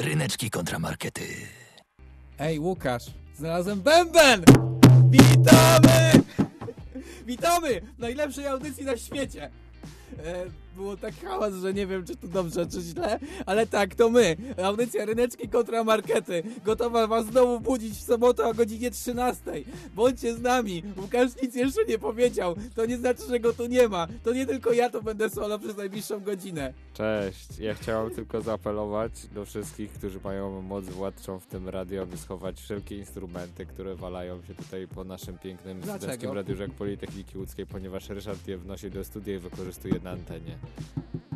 Ryneczki kontramarkety. Ej, Łukasz, znalazłem bęben! Witamy! Witamy w najlepszej audycji na świecie! E, było tak hałas, że nie wiem, czy to dobrze, czy źle, ale tak, to my. Audycja Ryneczki kontra Markety. Gotowa was znowu budzić w sobotę o godzinie 13. Bądźcie z nami. Łukasz nic jeszcze nie powiedział. To nie znaczy, że go tu nie ma. To nie tylko ja to będę solo przez najbliższą godzinę. Cześć. Ja chciałem tylko zaapelować do wszystkich, którzy mają moc władczą w tym radio, aby schować wszelkie instrumenty, które walają się tutaj po naszym pięknym studenckim radiu Rzek Politechniki Łódzkiej, ponieważ Ryszard je wnosi do studia i wykorzystuje na antenie.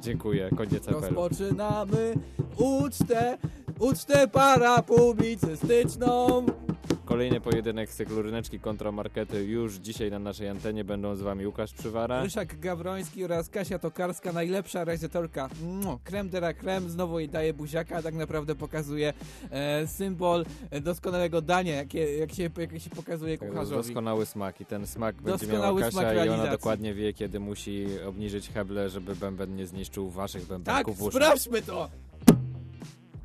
Dziękuję. Koniec apelu. Rozpoczynamy ucztę, ucztę parapublicystyczną. Kolejny pojedynek z cyklu Ryneczki kontra Markety już dzisiaj na naszej antenie będą z wami Łukasz Przywara. Ryszak Gawroński oraz Kasia Tokarska, najlepsza realizatorka. Creme de la creme, znowu jej daje buziaka, tak naprawdę pokazuje e, symbol doskonałego dania, jakie, jak, się, jak się pokazuje kucharzowi. Doskonały smak i ten smak będzie Doskonały miała Kasia i ona dokładnie wie, kiedy musi obniżyć heble, żeby bęben nie zniszczył waszych Tak, bębenków uszach. sprawdźmy to!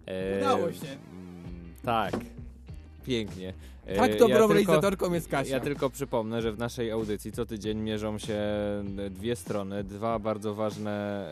Eee, Udało się. mm, tak. Pięknie. Eee, Tak dobrą ja tylko, realizatorką jest Kasia. ja tylko przypomnę, że w naszej audycji co tydzień mierzą się dwie strony, dwa bardzo ważne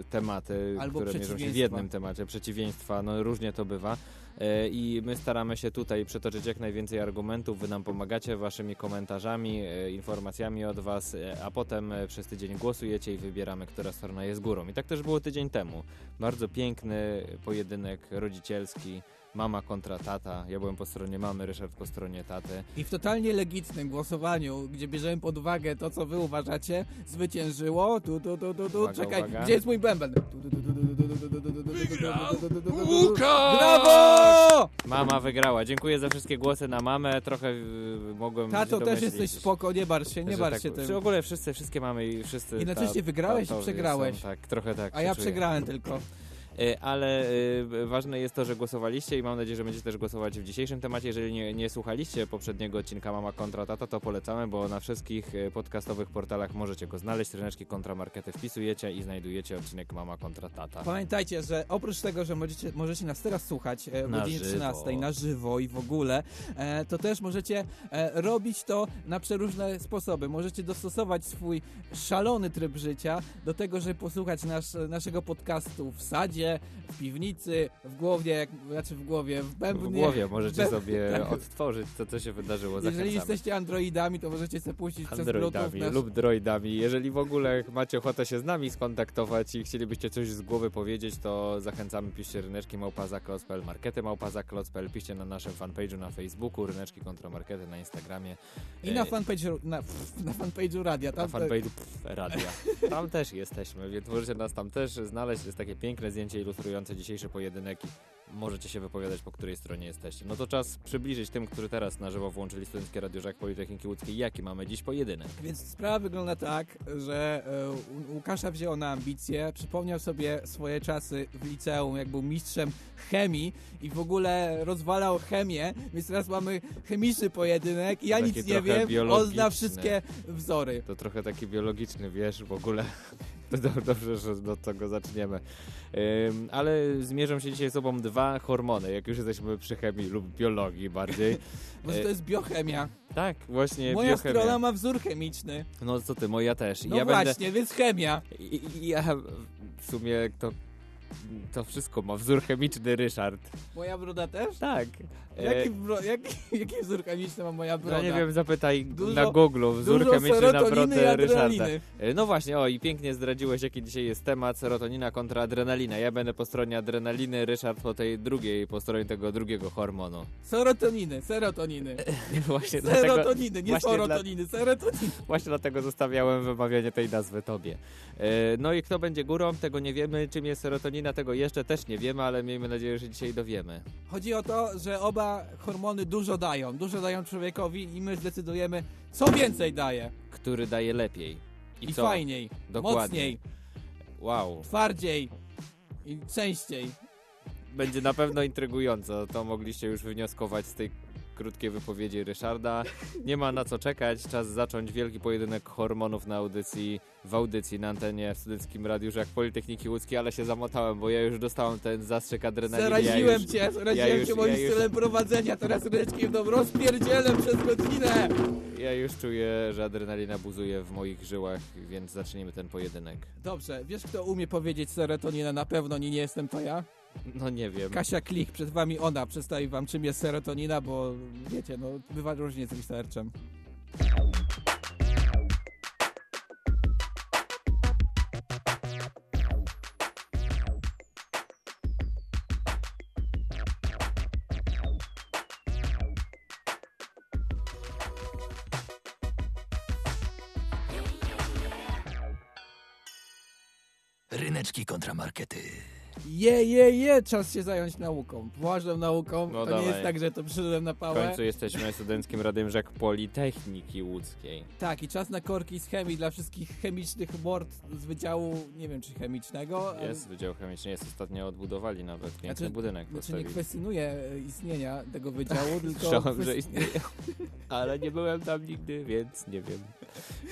e, tematy, Albo które mierzą się w jednym temacie. Przeciwieństwa, no różnie to bywa. E, I my staramy się tutaj przetoczyć jak najwięcej argumentów. Wy nam pomagacie waszymi komentarzami, e, informacjami od was, e, a potem e, przez tydzień głosujecie i wybieramy, która strona jest górą. I tak też było tydzień temu. Bardzo piękny pojedynek rodzicielski. Mama kontra tata. Ja byłem po stronie mamy, Ryszard po stronie taty. I w totalnie legitnym głosowaniu, gdzie bierzemy pod uwagę to, co wy uważacie, zwyciężyło. Tu, tu, tu, tu, tu. Uwaga, Czekaj, uwaga. gdzie jest mój bęben? Tu, tu, tu, tu, tu, tu, tu, tu, tu, tu, tu, tu, tu, tu, Wygrał tu, tu, tu, tu, tu. Łukasz! Brawo! Mama wygrała. Dziękuję za wszystkie głosy na mamę. Trochę y, mogłem Tato, się też domyślić, jesteś spoko, nie barsz się, nie że barsz tak, się W tym. ogóle wszyscy, wszystkie mamy i wszyscy. Jednocześnie wygrałeś i tatowie przegrałeś. Są, tak, trochę tak. A się ja czuję. przegrałem tylko. Y, Ale y, ważne jest to, że głosowaliście i mam nadzieję, że będziecie też głosować w dzisiejszym temacie. Jeżeli nie, nie słuchaliście poprzedniego odcinka Mama kontra Tata, to polecamy, bo na wszystkich y, podcastowych portalach możecie go znaleźć. Ryneczki kontra markety wpisujecie i znajdujecie odcinek Mama kontra Tata. Pamiętajcie, że oprócz tego, że możecie, możecie nas teraz słuchać e, o Na godzinie żywo. 13 na żywo i w ogóle, e, to też możecie e, robić to na przeróżne sposoby. Możecie dostosować swój szalony tryb życia do tego, żeby posłuchać nasz, naszego podcastu w sadzie, w piwnicy, w głowie, jak, znaczy w głowie, w W bębnie. głowie możecie sobie tak. odtworzyć to, co się wydarzyło. Jeżeli Zachęcamy. jesteście androidami, to możecie sobie puścić przez Bluetooth Androidami nasz... lub droidami. Jeżeli w ogóle macie ochotę się z nami skontaktować i chcielibyście coś z głowy powiedzieć, to zachęcamy, piszcie ryneczki małpazaklot.pl, markety małpazaklot.pl, piszcie na naszym fanpage'u na Facebooku, ryneczki kontra markety na Instagramie, I na e, fanpage'u na, na fanpage'u radia. na Tam te- fanpage'u radia. Tam też jesteśmy, więc możecie nas tam też znaleźć. Jest takie piękne zdjęcie ilustrujące dzisiejsze pojedynki możecie się wypowiadać, po której stronie jesteście. No to czas przybliżyć tym, którzy teraz na żywo włączyli Studenckie Radio Żak Politechniki Łódzkiej, jaki mamy dziś pojedynek. Więc sprawa wygląda tak, że U- Łukasza wzięło na ambicje, przypomniał sobie swoje czasy w liceum, jak był mistrzem chemii i w ogóle rozwalał chemię, więc teraz mamy chemiczny pojedynek. Ja Taki nic nie wiem, on zna wszystkie wzory. To trochę taki biologiczny, wiesz, w ogóle. To do- dobrze, że do tego zaczniemy. Ym, ale zmierzą się dzisiaj z sobą dwa hormony, jak już jesteśmy przy chemii lub biologii bardziej. Może to jest biochemia. Tak, właśnie Moja biochemia. strona ma wzór chemiczny. No co ty, moja też. No ja właśnie, będę... więc chemia. I, i ja w sumie to... To wszystko ma wzór chemiczny Ryszard. Moja broda też? Tak. E, Jaki, bro, jaki, jaki wzór chemiczny ma moja broda? no nie wiem, zapytaj Dużo- na Google wzór chemiczny na brodę Ryszarda. E, No właśnie, o i pięknie zdradziłeś, jaki dzisiaj jest temat serotonina kontra adrenalina. Ja będę po stronie adrenaliny, Ryszard po tej drugiej, po stronie tego drugiego hormonu. Serotoniny, serotoniny. właśnie, dlatego, Serotoniny, nie właśnie dla- serotoniny, serotoniny. właśnie dlatego zostawiałem wymawianie tej nazwy tobie. E, No i kto będzie górą, tego nie wiemy. Czym jest serotonina, tego jeszcze też nie wiemy, ale miejmy nadzieję, że dzisiaj dowiemy. Chodzi o to, że oba hormony dużo dają. Dużo dają człowiekowi i my zdecydujemy, co więcej daje. Który daje lepiej. I, co? fajniej, Dokładnie. mocniej, Wow. twardziej i częściej. Będzie na pewno intrygująco. To mogliście już wywnioskować z tej krótkiej wypowiedzi Ryszarda. Nie ma na co czekać, czas zacząć wielki pojedynek hormonów na audycji, w audycji na antenie w Studenckim Radiu jak Politechniki Łódzkiej, ale się zamotałem, bo ja już dostałem ten zastrzyk adrenaliny. Zaraziłem ja już, cię, zaraziłem już- cię moim ja już- stylem prowadzenia, teraz ryczkiem no rozpierdzielę przez godzinę. Ja już czuję, że adrenalina buzuje w moich żyłach, więc zacznijmy ten pojedynek. Dobrze, wiesz kto umie powiedzieć serotonina na pewno, nie, nie jestem to ja? No nie wiem. Kasia Klik, przed wami ona, przedstawi wam czym jest serotonina, bo wiecie, no bywa różnie z researchem. Ryneczki kontramarkety. Je, je, je, czas się zająć nauką, poważną nauką, No to nie jest dawaj. tak, że to przyszedłem na W pałę. końcu jesteśmy Studenckim Radiem Rzek Politechniki Łódzkiej. Tak, i czas na korki z chemii dla wszystkich chemicznych mord z wydziału, nie wiem czy chemicznego. Jest Wydział Chemiczny, jest ostatnio odbudowali nawet piękny Znaczy- budynek. Znaczy nie kwestionuję e, istnienia tego wydziału, tylko Słyszałem, że istnieje. Ale nie byłem tam nigdy, więc nie wiem.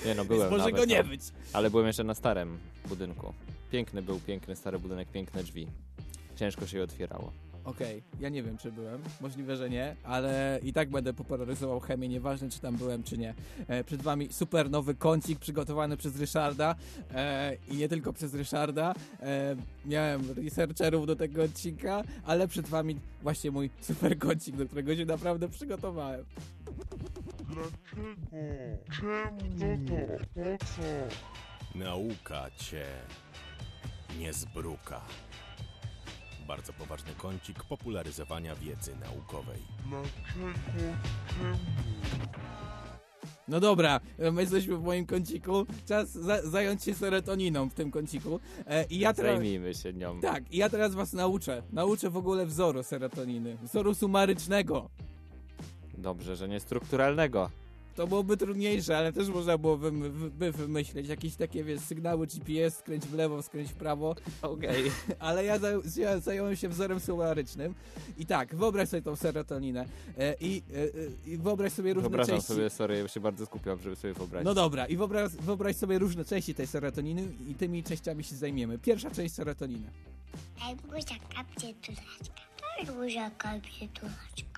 Nie no, byłem może nawet go nie tam. być. Ale byłem jeszcze na starym budynku. Piękny był, piękny stary budynek, piękne drzwi. Ciężko się je otwierało. Okej, ja nie wiem czy byłem, możliwe, że nie, ale i tak będę popularyzował chemię, nieważne czy tam byłem czy nie. E, przed wami super nowy kącik przygotowany przez Ryszarda e, i nie tylko przez Ryszarda. E, miałem researcherów do tego odcinka, ale przed wami właśnie mój super kącik, do którego się naprawdę przygotowałem. Nauka cię nie zbruka. Bardzo poważny kącik popularyzowania wiedzy naukowej. No dobra, my jesteśmy w moim kąciku, czas za zająć się serotoniną w tym kąciku. E, I ja teraz... Zajmijmy się nią. Tak, i ja teraz was nauczę. Nauczę w ogóle wzoru serotoniny. Wzoru sumarycznego. Dobrze, że nie strukturalnego. To byłoby trudniejsze, ale też można było wym- wy- by wymyśleć jakieś takie, wiesz, sygnały GPS, skręć w lewo, skręć w prawo, Okej. ale ja, zaj- ja zająłem się wzorem sumarycznym. I tak, wyobraź sobie tą serotoninę e, i, e, e, i wyobraź sobie różne Wyobrażam części. sobie, sorry, ja się bardzo skupiam, żeby sobie wyobrazić. No dobra, i wyobraź, wyobraź sobie różne części tej serotoniny i tymi częściami się zajmiemy. Pierwsza część serotoniny. Ej, buziaka, przytulaczka. To buziaka, przytulaczka.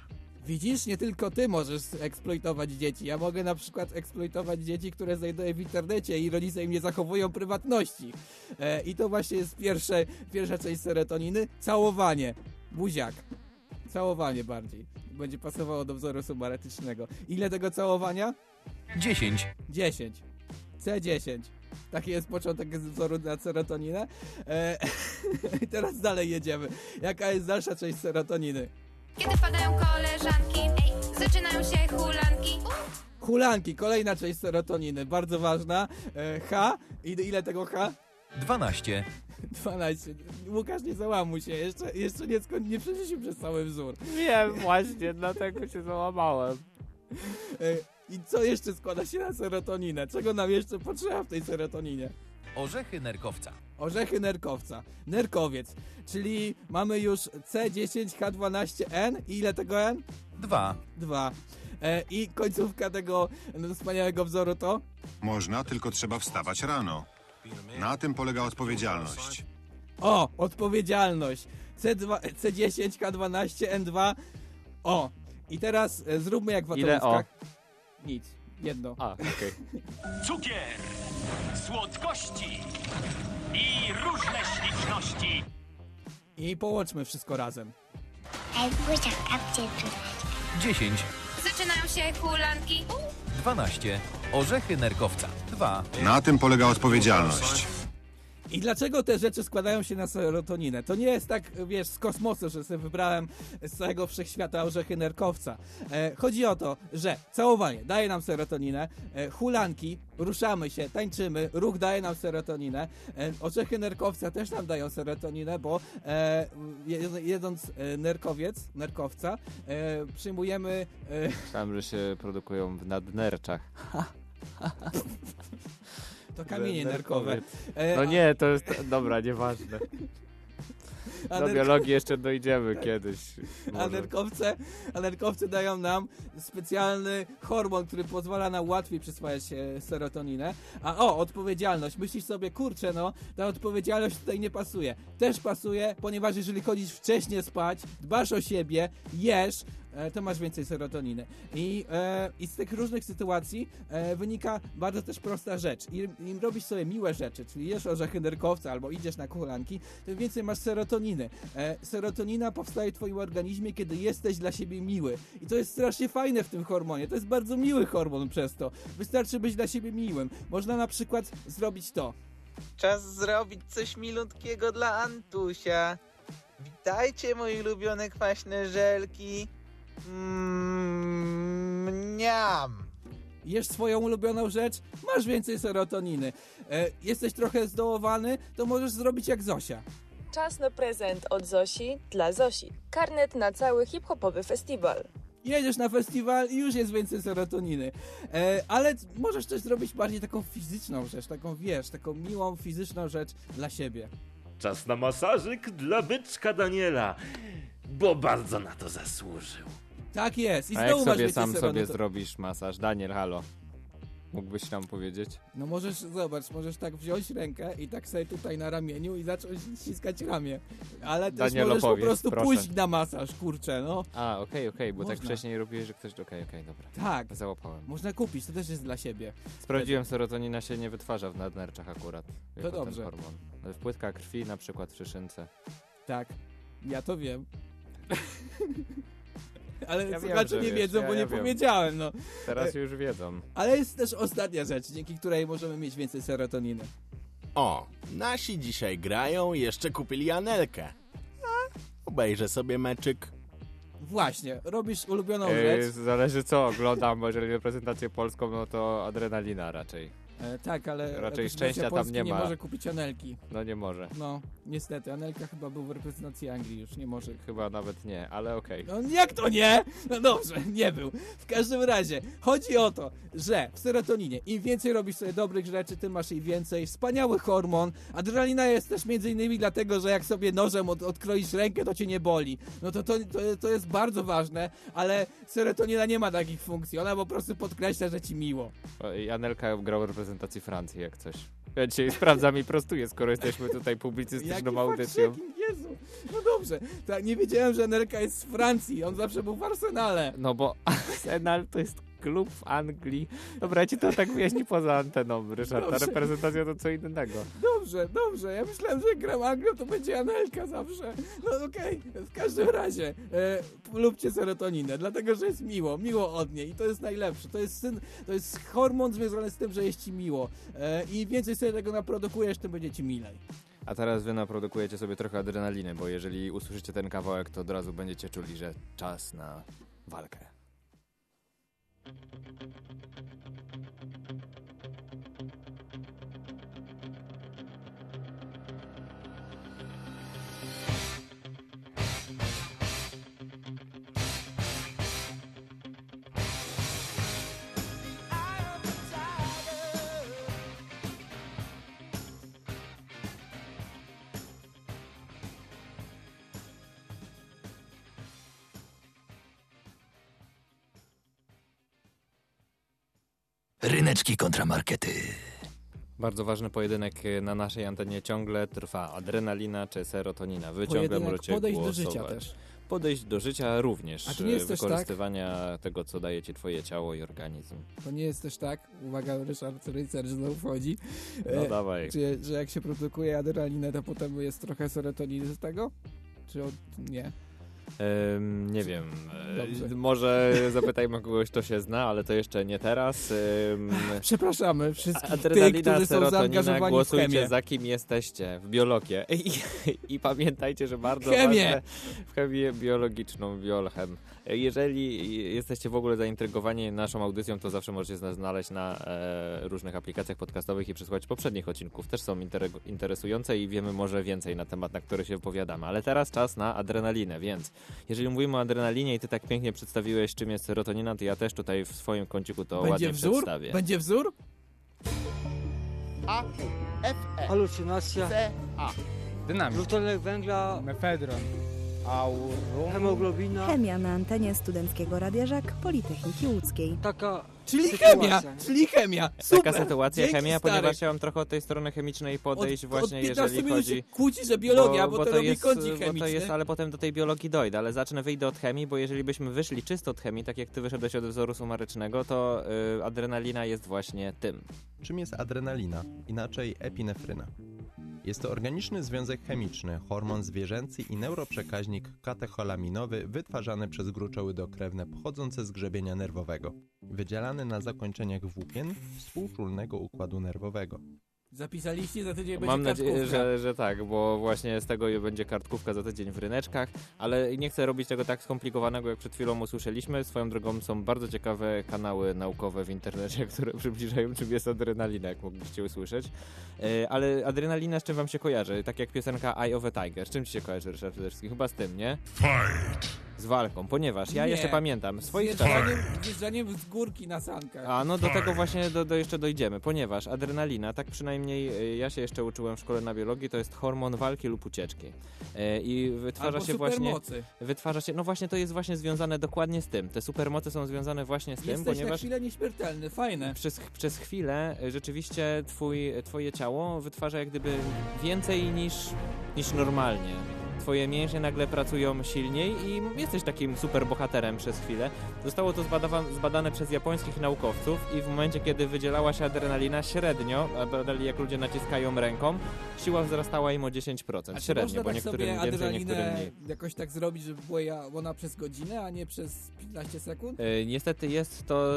Widzisz, nie tylko ty możesz eksploitować dzieci. Ja mogę na przykład eksploitować dzieci, które znajduję w internecie i rodzice im nie zachowują prywatności. E, I to właśnie jest pierwsze, pierwsza część serotoniny. Całowanie. Buziak. Całowanie bardziej. Będzie pasowało do wzoru subaretycznego. Ile tego całowania? 10. 10. C10. Taki jest początek wzoru na serotoninę. E, I teraz dalej jedziemy. Jaka jest dalsza część serotoniny? Kiedy padają koleżanki, ej, zaczynają się hulanki. Hulanki, kolejna część serotoniny, bardzo ważna. E, H, I, ile tego H? 12. 12. Łukasz, nie załamuj się, jeszcze, jeszcze nie, sko- nie przeszliśmy przez cały wzór. Wiem właśnie, dlatego się załamałem. E, I co jeszcze składa się na serotoninę? Czego nam jeszcze potrzeba w tej serotoninie? Orzechy nerkowca. Orzechy nerkowca. Nerkowiec, czyli mamy już C10H12N i ile tego N? 2. 2. E, I końcówka tego no, wspaniałego wzoru to? Można, tylko trzeba wstawać rano. Na tym polega odpowiedzialność. O, odpowiedzialność. C2, C10, K12, N2. O, i teraz e, zróbmy jak w Ile atomówkach. Nic, jedno. A, okej. cukier, słodkości i różne śliczności. I połączmy wszystko razem. Ej. 10. Zaczynają się hulanki. 12. Orzechy nerkowca. 2. Na tym polega odpowiedzialność. I dlaczego te rzeczy składają się na serotoninę? To nie jest tak, wiesz, z kosmosu, że sobie wybrałem z całego wszechświata orzechy nerkowca. E, chodzi o to, że całowanie daje nam serotoninę, e, hulanki, ruszamy się, tańczymy, ruch daje nam serotoninę, e, orzechy nerkowca też nam dają serotoninę, bo e, jed- jedząc e, nerkowiec, nerkowca, e, przyjmujemy... E, Myślałem, że się produkują w nadnerczach. to kamienie nerkowe. E, No nie, to jest... Dobra, nieważne. Do biologii jeszcze dojdziemy kiedyś. A może. nerkowce, a nerkowce dają nam specjalny hormon, który pozwala nam łatwiej przyswajać e, serotoninę. A o, odpowiedzialność. Myślisz sobie, kurczę, no, ta odpowiedzialność tutaj nie pasuje. Też pasuje, ponieważ jeżeli chodzisz wcześniej spać, dbasz o siebie, jesz, to masz więcej serotoniny. I, e, i z tych różnych sytuacji e, wynika bardzo też prosta rzecz. Im, Im robisz sobie miłe rzeczy, czyli jesz orzechy nerkowca albo idziesz na kolanki, tym więcej masz serotoniny. E, serotonina powstaje w twoim organizmie, kiedy jesteś dla siebie miły. I to jest strasznie fajne w tym hormonie. To jest bardzo miły hormon przez to. Wystarczy być dla siebie miłym. Można na przykład zrobić to. Czas zrobić coś milutkiego dla Antusia. Witajcie, moje ulubione kwaśne żelki. Mmm, mniam. Jesz swoją ulubioną rzecz, masz więcej serotoniny. E, jesteś trochę zdołowany, to możesz zrobić jak Zosia. Czas na prezent od Zosi dla Zosi. Karnet na cały hip-hopowy festiwal. Jedziesz na festiwal i już jest więcej serotoniny. E, ale możesz też zrobić bardziej taką fizyczną rzecz, taką wiesz, taką miłą fizyczną rzecz dla siebie. Czas na masażyk dla byczka Daniela, bo bardzo na to zasłużył. Tak jest. I A jak znowu masz sobie sam sobie serotoniny. zrobisz masaż? Daniel, halo. Mógłbyś nam powiedzieć? No możesz, zobacz, możesz tak wziąć rękę i tak sobie tutaj na ramieniu i zacząć ściskać ramię. Ale też Daniel, możesz opowiedz, po prostu proszę. pójść na masaż, kurczę, no. A, okej, okej, bo tak Można. wcześniej robiłeś, że ktoś... Okej, okej, dobra. Tak. Załapałem. Można kupić, to też jest dla siebie. Sprawdziłem, serotonina się nie wytwarza w nadnerczach akurat. jako ten dobrze. Hormon. Ale W płytkach krwi, na przykład w szyszynce. Tak, ja to wiem. Ale Ja wiem, słuchacze że nie wiesz, wiedzą, ja- bo ja nie wiem. powiedziałem, no. Teraz E, już wiedzą. Ale jest też ostatnia rzecz, dzięki której możemy mieć więcej serotoniny. O, nasi dzisiaj grają i jeszcze kupili Anelkę. A, obejrzę sobie meczyk. Właśnie, robisz ulubioną rzecz. zależy co oglądam, bo jeżeli reprezentację polską, no to adrenalina raczej. E, tak, ale Raczej szczęścia tam nie nie ma. może kupić Anelki. No nie może. No, niestety, Anelka chyba był w reprezentacji Anglii, już nie może. Chyba nawet nie, ale okej. No jak to nie? No dobrze, nie był. W każdym razie, chodzi o to, że w serotoninie im więcej robisz sobie dobrych rzeczy, tym masz jej więcej. Wspaniały hormon. Adrenalina jest też między innymi dlatego, że jak sobie nożem od, odkroisz rękę, to cię nie boli. No to, to, to, to jest bardzo ważne, ale serotonina nie ma takich funkcji. Ona po prostu podkreśla, że ci miło. I Anelka grał w reprezentacji Francji, jak coś. Ja dzisiaj sprawdzam i prostuję, skoro jesteśmy tutaj publicystyczną audycją. Jezu. No dobrze. Tak, nie wiedziałem, że Anelka jest z Francji. On zawsze był w Arsenale. No bo Arsenal to jest klub w Anglii. Dobra, ja ci to tak wyjaśni poza anteną, Ryszard. Ta reprezentacja to co innego. Dobrze, dobrze. Ja myślałem, że gram Anglią, to będzie Anelka zawsze. No okej, w każdym razie e, lubcie serotoninę, dlatego, że jest miło, miło od niej i to jest najlepsze. To jest, syn, to jest hormon związany z tym, że jest ci miło. E, I więcej sobie tego naprodukujesz, tym będzie ci milej. A teraz wy naprodukujecie sobie trochę adrenaliny, bo jeżeli usłyszycie ten kawałek, to od razu będziecie czuli, że czas na walkę. Thank you. Ryneczki kontramarkety. Bardzo ważny pojedynek e, na naszej antenie ciągle trwa. Adrenalina czy serotonina. Wy ciągle Pojedynek możecie podejść do głosować. życia też. Podejść do życia również. A to nie jest e, też tak? Wykorzystywania tego, co daje ci twoje ciało i organizm. To nie jest też tak, uwaga, Ryszard Rycerz znowu wchodzi, No dawaj. czy, że jak się produkuje adrenalinę, to potem jest trochę serotoniny z tego? Czy od... nie? Em, nie wiem. E, Dobrze. Może zapytajmy kogoś, kto się zna, ale to jeszcze nie teraz. Em, Przepraszamy wszystkich tych, Adrenalina, którzy są zaangażowani w głosujcie chemię. za kim jesteście w biologię. I, i pamiętajcie, że bardzo Chemię! ważne w chemię biologiczną, biolchem. Jeżeli jesteście w ogóle zaintrygowani naszą audycją, to zawsze możecie nas znaleźć na e, różnych aplikacjach podcastowych i przesłuchać poprzednich odcinków. Też są intere- interesujące i wiemy może więcej na temat, na który się wypowiadamy. Ale teraz czas na adrenalinę, więc jeżeli mówimy o adrenalinie i ty tak pięknie przedstawiłeś, czym jest serotonina, to ja też tutaj w swoim kąciku to Będzie ładnie wzór? przedstawię. Będzie wzór? A, F, E. Halucynacja. C, A. Dynamit. Dwutlenek węgla, Mefedron. Hemoglobina. Chemia na antenie Studenckiego Radia Żak Politechniki Łódzkiej. Taka Czyli sytuacja, chemia, nie? czyli chemia. Super. Taka sytuacja Dzięki, chemia, stary. ponieważ chciałem trochę od tej strony chemicznej podejść od, właśnie, od 15 jeżeli chodzi... się kłóci, że biologia, bo, to, robi jest, kącik bo to jest, ale potem do tej biologii dojdę, ale zacznę, wyjdę od chemii, bo jeżeli byśmy wyszli czysto od chemii, tak jak ty wyszedłeś od wzoru sumarycznego, to y, adrenalina jest właśnie tym. Czym jest adrenalina, inaczej epinefryna? Jest to organiczny związek chemiczny, hormon zwierzęcy i neuroprzekaźnik katecholaminowy wytwarzany przez gruczoły dokrewne pochodzące z grzebienia nerwowego, wydzielany na zakończeniach włókien współczulnego układu nerwowego. Zapisaliście, za tydzień będzie Mam nadzieję, że, że tak, bo właśnie z tego będzie kartkówka za tydzień w ryneczkach, ale nie chcę robić tego tak skomplikowanego, jak przed chwilą usłyszeliśmy. Swoją drogą są bardzo ciekawe kanały naukowe w internecie, które przybliżają, czym jest adrenalina, jak mogliście usłyszeć. E, Ale adrenalina z czym wam się kojarzy? Tak jak piosenka Eye of a Tiger. Z czym ci się kojarzy, Ryszard przede wszystkim? Chyba z tym, nie? Z walką, ponieważ ja Nie. jeszcze pamiętam w swoich czasach... zjeżdżaniem z górki na sankach. A no do tego właśnie do, do jeszcze dojdziemy, ponieważ adrenalina, tak przynajmniej y, ja się jeszcze uczyłem w szkole na biologii, to jest hormon walki lub ucieczki. E, I wytwarza Albo się właśnie. supermocy. Wytwarza się. No właśnie to jest właśnie związane dokładnie z tym. Te supermoce są związane właśnie z tym, Jesteś na ponieważ. chwilę nieśmiertelny, fajne. Przez, przez chwilę y, rzeczywiście twój, twoje ciało wytwarza jak gdyby więcej niż, niż normalnie. Twoje mięśnie nagle pracują silniej i jesteś takim super bohaterem przez chwilę. Zostało to zbadane przez japońskich naukowców i w momencie, kiedy wydzielała się adrenalina średnio, badali jak ludzie naciskają ręką, siła wzrastała im o 10%. A czy średnio, bo tak niektórym sobie więcej, niektórym mniej. jakoś tak zrobić, żeby była ona przez godzinę, a nie przez 15 sekund? E, Niestety jest to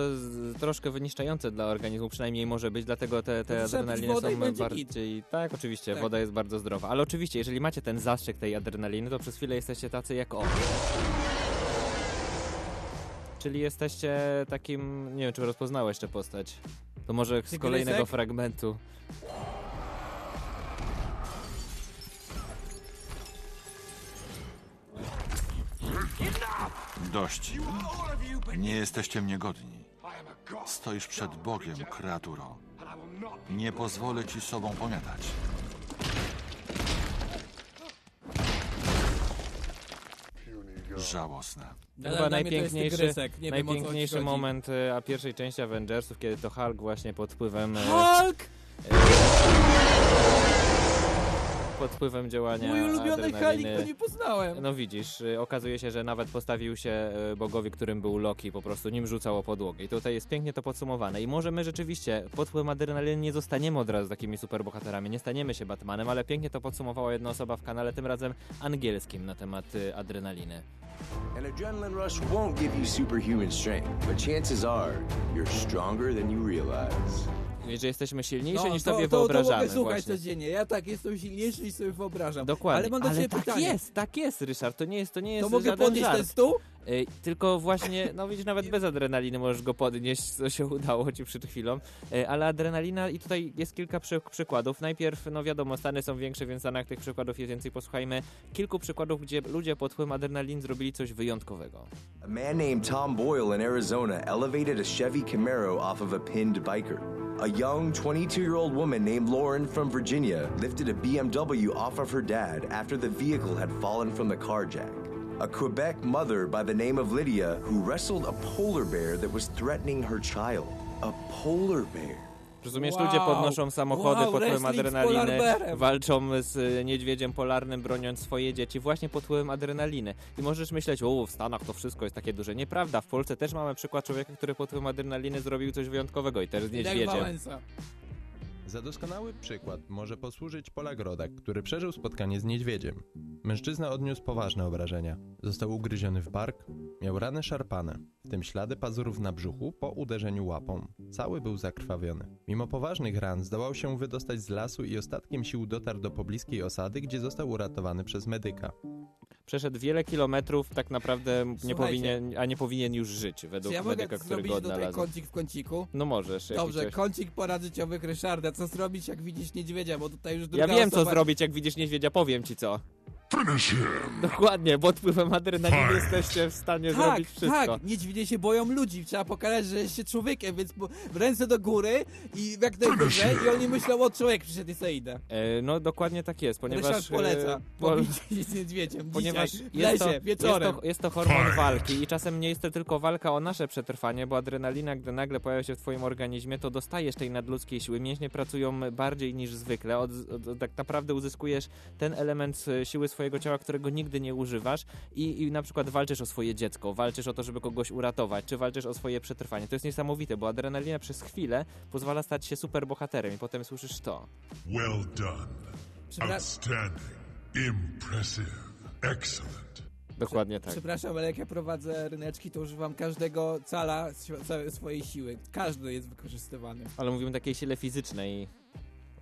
troszkę wyniszczające dla organizmu, przynajmniej może być, dlatego te, te adrenaliny są bardziej... Tak, oczywiście, Tak. woda jest bardzo zdrowa, ale oczywiście, jeżeli macie ten zastrzyk tej adrenaliny, to przez chwilę jesteście tacy jak on. Czyli jesteście takim, nie wiem, czy rozpoznałeś tę postać. To może z kolejnego fragmentu. Dość. Nie jesteście mnie godni. Stoisz przed Bogiem, kreaturo. Nie pozwolę ci sobą pomiatać. Żałosne. Chyba najpiękniejszy, najpiękniejszy moment e, a pierwszej części Avengersów, kiedy to Hulk właśnie pod wpływem... e, Hulk! Pod wpływem działania Mój ulubiony adrenaliny. go nie poznałem. No widzisz, y, okazuje się, że nawet postawił się y, bogowi, którym był Loki, po prostu nim rzucał o podłogę. I tutaj jest pięknie to podsumowane. I może my rzeczywiście pod wpływem adrenaliny nie zostaniemy od razu takimi superbohaterami, nie staniemy się Batmanem, ale pięknie to podsumowała jedna osoba w kanale, tym razem angielskim na temat y, adrenaliny. An adrenaline rush won't give you superhuman strength, but chances are you're stronger than you realize. Że jesteśmy silniejsi niż No, to, sobie to, to wyobrażamy. mogę słuchać właśnie. codziennie. Ja tak jestem silniejszy niż sobie wyobrażam. Dokładnie. Ale mam do ciebie tak pytanie. jest, tak jest, Ryszard. To nie jest, to nie jest To mogę żaden podnieść żart. ten stół? Ej, tylko właśnie, no widzisz, nawet bez adrenaliny możesz go podnieść, co się udało ci przed chwilą. Ej, ale adrenalina i tutaj jest kilka przy, przykładów. Najpierw, no wiadomo, Stany są większe, więc Stanach tych przykładów jest więcej. Posłuchajmy kilku przykładów, gdzie ludzie pod wpływem adrenalin zrobili coś wyjątkowego. A man named Tom Boyle in Arizona elevated a Chevy Camaro off of a pinned biker. A young 22 year old woman named Lauren from Virginia lifted a BMW off of her dad after the vehicle had fallen from the car jack. A Quebec mother by the name of Lydia who wrestled a polar bear that was threatening her child. A polar bear. Rozumiesz, Wow. ludzie podnoszą samochody Wow, pod wpływem adrenaliny, walczą z y, niedźwiedziem polarnym, broniąc swoje dzieci właśnie pod wpływem adrenaliny. I możesz myśleć, o w Stanach to wszystko jest takie duże. Nieprawda, w Polsce też mamy przykład człowieka, który pod wpływem adrenaliny zrobił coś wyjątkowego i też z Lech niedźwiedziem. Za doskonały przykład może posłużyć Polagrodak, który przeżył spotkanie z niedźwiedziem. Mężczyzna odniósł poważne obrażenia. Został ugryziony w bark, miał rany szarpane, w tym ślady pazurów na brzuchu po uderzeniu łapą. Cały był zakrwawiony. Mimo poważnych ran zdołał się wydostać z lasu i ostatkiem sił dotarł do pobliskiej osady, gdzie został uratowany przez medyka. Przeszedł wiele kilometrów, tak naprawdę nie Słuchajcie. powinien, a nie powinien już żyć według ja mogę medyka, który zrobić go tutaj odnalazł. kącik w kąciku? No możesz. Dobrze, chciałeś. kącik porad życiowych Ryszarda. Co zrobić, jak widzisz niedźwiedzia, bo tutaj już druga Ja wiem, co osoba... zrobić, jak widzisz niedźwiedzia, powiem ci co. Dokładnie, bo wpływem adrenaliny jesteście w stanie Tak, zrobić wszystko. tak, niedźwiedzie się boją ludzi, trzeba pokazać, że jesteście człowiekiem, więc ręce do góry i jak najwyżej i oni myślą, o człowiek przyszedł i sobie idę. E, no dokładnie tak jest, ponieważ... Ryszard poleca, e, po- pobić z niedźwiedziem Ponieważ dzisiaj, jest, to, lesie, jest, wieczorem. to, jest to hormon walki i czasem nie jest to tylko walka o nasze przetrwanie, bo adrenalina, gdy nagle pojawia się w twoim organizmie, to dostajesz tej nadludzkiej siły. Mięśnie pracują bardziej niż zwykle. Od, od, tak naprawdę uzyskujesz ten element siły swojego ciała, którego nigdy nie używasz i, i na przykład walczysz o swoje dziecko, walczysz o to, żeby kogoś uratować, czy walczysz o swoje przetrwanie. To jest niesamowite, bo adrenalina przez chwilę pozwala stać się superbohaterem i potem słyszysz to. Well done. Outstanding. Impressive. Excellent. Dokładnie tak. Przepraszam, ale jak ja prowadzę ryneczki, to używam każdego cala całej swojej siły. Każdy jest wykorzystywany. Ale mówimy o takiej sile fizycznej,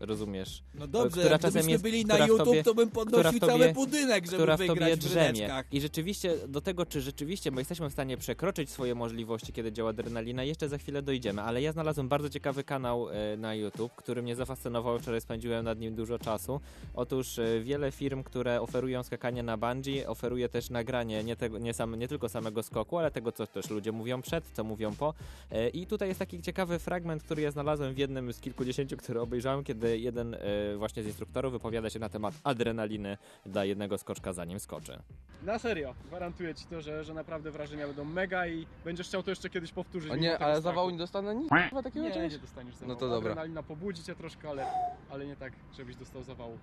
rozumiesz? No dobrze, która czasem jest, byli na w YouTube, tobie- to bym podnosił w tobie- cały budynek, żeby która w wygrać tobie w drzemie. ryneczkach. I rzeczywiście do tego, czy rzeczywiście my jesteśmy w stanie przekroczyć swoje możliwości, kiedy działa adrenalina, jeszcze za chwilę dojdziemy. Ale ja znalazłem bardzo ciekawy kanał e, na YouTube, który mnie zafascynował. Wczoraj spędziłem nad nim dużo czasu. Otóż e, wiele firm, które oferują skakanie na bungee, oferuje też nagranie nie, tego, nie, sam, nie tylko samego skoku, ale tego, co też ludzie mówią przed, co mówią po. E, I tutaj jest taki ciekawy fragment, który ja znalazłem w jednym z kilkudziesięciu, które obejrzałem, kiedy jeden e, właśnie z instruktorów wypowiada się na temat adrenaliny dla jednego skoczka, zanim skoczy. Na serio, gwarantuję ci to, że, że naprawdę wrażenia będą mega i będziesz chciał to jeszcze kiedyś powtórzyć. A mimo nie, ale strachu. zawału nie dostanę nic chyba takiego Nie, czegoś? nie dostaniesz zawału. No to dobra. Adrenalina pobudzi cię troszkę, ale, ale nie tak, żebyś dostał zawału.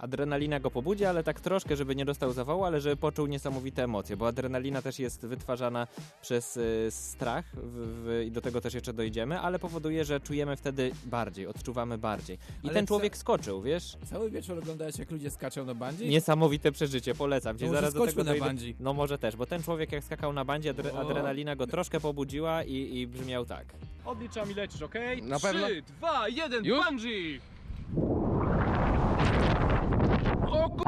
Adrenalina go pobudzi, ale tak troszkę, żeby nie dostał zawału, ale żeby poczuł niesamowite emocje, bo adrenalina też jest wytwarzana przez y, strach w, w, i do tego też jeszcze dojdziemy, ale powoduje, że czujemy wtedy bardziej, odczuwamy bardziej. I Ale ten człowiek skoczył, wiesz? Cały wieczór oglądałeś, jak ludzie skaczą na bandzie? Niesamowite przeżycie, polecam ci. To może Zaraz do tego na bungee. No może też, bo ten człowiek jak skakał na bandzie, adre, adrenalina go troszkę pobudziła i, i brzmiał tak. Odliczam i lecisz, okej? Na Trzy, pewno? dwa, jeden, Już? bungee! O ku...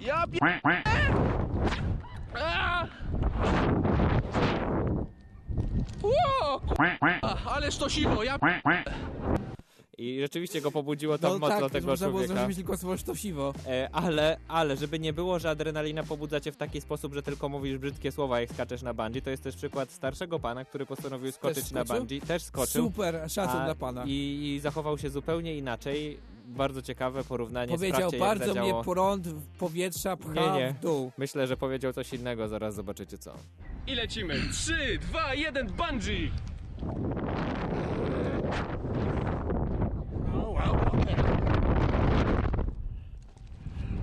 Ja pie... Ło. Ależ to siwo, ja... I rzeczywiście go pobudziło tam No mocno tak, tego można było człowieka. zrozumieć tylko słowo sztosiwo. E, ale, ale, żeby nie było, że adrenalina pobudza cię w taki sposób, że tylko mówisz brzydkie słowa, jak skaczesz na bungee, to jest też przykład starszego pana, który postanowił skoczyć na bungee, też skoczył. Super, szacun a- dla pana. I, I zachował się zupełnie inaczej. Bardzo ciekawe porównanie. Powiedział, Sprawdźcie, bardzo mnie prąd w powietrza pcha Nie, nie. w dół. Myślę, że powiedział coś innego, zaraz zobaczycie co. I lecimy. Trzy, dwa, jeden, bungee!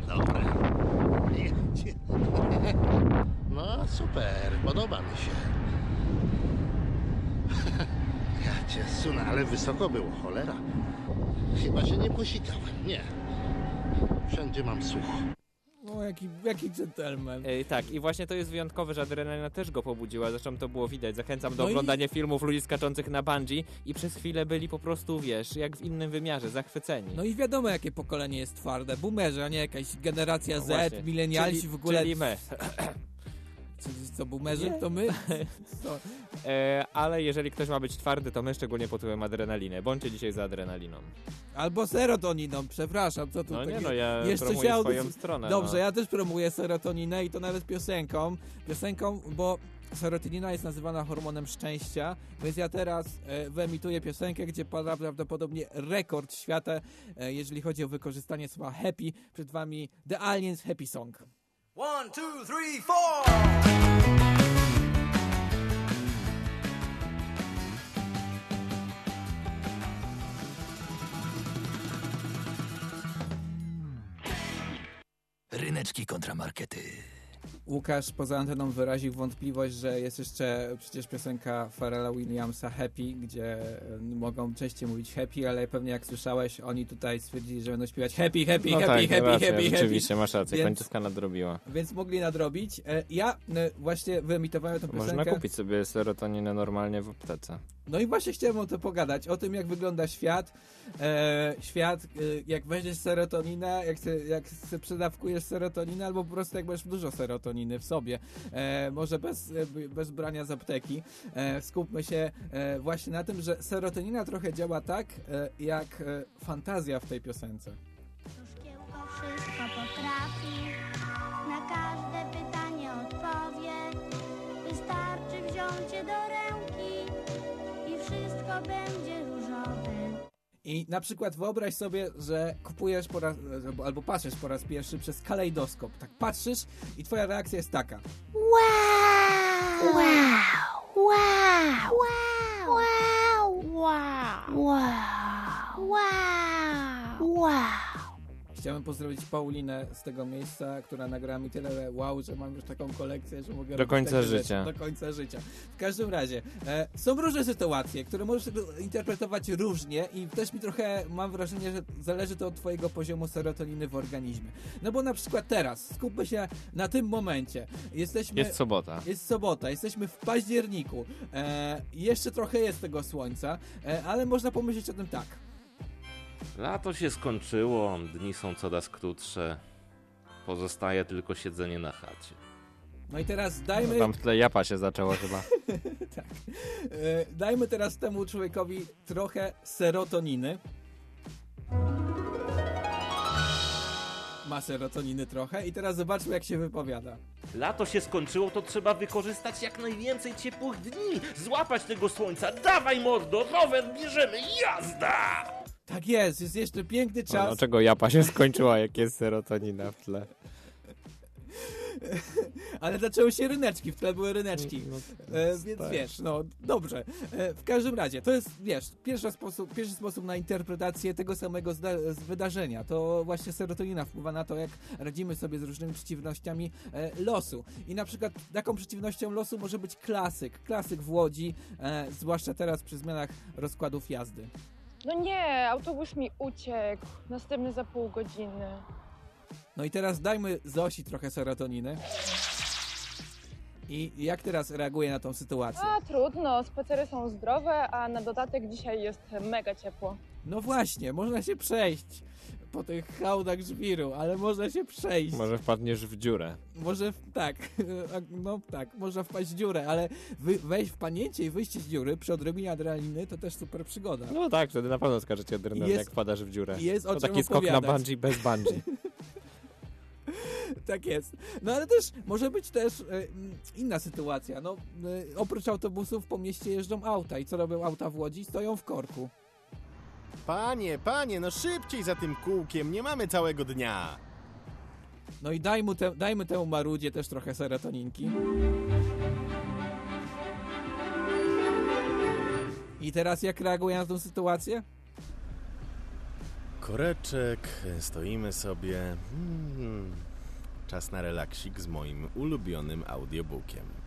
Dobre. Jedzie. No super, podoba mi się. Ja cię sunę, ale wysoko było, cholera. Chyba się nie posikałem, nie. Wszędzie mam sucho. No, jaki, jaki dżentelmen. Tak, i właśnie to jest wyjątkowe, że adrenalina też go pobudziła, zresztą to było widać. Zachęcam do No i- oglądania filmów ludzi skaczących na bungee i przez chwilę byli po prostu, wiesz, jak w innym wymiarze, zachwyceni. No i wiadomo, jakie pokolenie jest twarde. Boomerzy, a nie jakaś generacja No Z, milenialsi w ogóle. czyli my. Co, co boomerzy? To my? E, ale jeżeli ktoś ma być twardy, to my szczególnie potrzebujemy adrenalinę. Bądźcie dzisiaj za adrenaliną. Albo serotoniną, przepraszam, co tu No nie, takie- no, ja Jeszcze promuję się swoją stronę, Dobrze, no. ja też promuję serotoninę i to nawet piosenką. Piosenką, bo serotonina jest nazywana hormonem szczęścia, więc ja teraz e, wyemituję piosenkę, gdzie pada prawdopodobnie rekord świata, e, jeżeli chodzi o wykorzystanie słowa happy. Przed wami The Aliens Happy Song. One, two, three, four. Ryneczki kontramarkety. Łukasz poza anteną wyraził wątpliwość, że jest jeszcze przecież piosenka Pharrella Williamsa Happy, gdzie mogą częściej mówić happy, ale pewnie jak słyszałeś, oni tutaj stwierdzili, że będą śpiewać happy, happy, no happy, tak, happy, racja, happy, rzeczywiście, happy. masz rację, Więc- końcówka nadrobiła. Więc mogli nadrobić. E, Ja e, właśnie wyemitowałem tę piosenkę. Można kupić sobie serotoninę normalnie w aptece. No i właśnie chciałem o to pogadać, o tym jak wygląda świat, e, świat, e, jak weźmiesz serotonina, jak se, jak se przedawkujesz serotoninę, albo po prostu jak masz dużo serotoniny w sobie, e, może bez, e, bez brania z apteki. E, skupmy się e, właśnie na tym, że serotonina trochę działa tak, jak fantazja w tej piosence. Wszystko potrafi, na każde pytanie odpowie, wystarczy wziąć do ręki będzie różowy. I na przykład wyobraź sobie, że kupujesz po raz, albo- patrzysz po raz pierwszy przez kalejdoskop. Tak patrzysz i twoja reakcja jest taka. Wow! Wow! Wow! Wow! Wow! Wow! Wow! Wow! Chciałem pozdrowić Paulinę z tego miejsca, która nagrała mi tyle wow, że mam już taką kolekcję, że mogę Do robić końca życia. Rzeczy, do końca życia. W każdym razie, e, są różne sytuacje, które możesz interpretować różnie i też mi trochę mam wrażenie, że zależy to od twojego poziomu serotoniny w organizmie. No bo na przykład teraz, skupmy się na tym momencie. Jesteśmy... Jest sobota. Jest sobota, jesteśmy w październiku. E, jeszcze trochę jest tego słońca, e, ale można pomyśleć o tym tak. Lato się skończyło, dni są coraz krótsze. Pozostaje tylko siedzenie na chacie. No i teraz dajmy... No tam w tle japa się zaczęło chyba. tak. E, dajmy teraz temu człowiekowi trochę serotoniny. Ma serotoniny trochę i teraz zobaczmy jak się wypowiada. Lato się skończyło, to trzeba wykorzystać jak najwięcej ciepłych dni. Złapać tego słońca. Dawaj mordo, rower bierzemy, jazda! Tak jest, jest jeszcze piękny A czas. Dlaczego japa się skończyła, jak jest serotonina w tle? Ale zaczęły się ryneczki, w tle były ryneczki. No, e, więc tak. wiesz, no dobrze. E, w każdym razie, to jest, wiesz, pierwszy sposób, pierwszy sposób na interpretację tego samego zda- z wydarzenia. To właśnie serotonina wpływa na to, jak radzimy sobie z różnymi przeciwnościami e, losu. I na przykład taką przeciwnością losu może być klasyk. Klasyk w Łodzi, e, zwłaszcza teraz przy zmianach rozkładów jazdy. No nie, autobus mi uciekł. Następny za pół godziny. No i teraz dajmy Zosi trochę serotoniny. I jak teraz reaguje na tą sytuację? A trudno, spacery są zdrowe, a na dodatek dzisiaj jest mega ciepło. No właśnie, można się przejść po tych hałdach żwiru, ale można się przejść. Może wpadniesz w dziurę. Może w, tak, no tak, można wpaść w dziurę, ale wy, wejść w panięcie i wyjście z dziury przy odrobinie adrenaliny to też super przygoda. No tak, wtedy na pewno skażecie adrenalinę, jak wpadasz w dziurę. jest o to taki skok na bungee bez bungee. tak jest. No ale też może być też mm, inna sytuacja. No, e, oprócz autobusów po mieście jeżdżą auta i co robią auta w Łodzi? Stoją w korku. Panie, panie, no szybciej za tym kółkiem, nie mamy całego dnia. No i daj mu te, dajmy temu marudzie też trochę serotoninki. I teraz jak reaguje na tą sytuację? Koreczek, stoimy sobie. Hmm, czas na relaksik z moim ulubionym audiobookiem.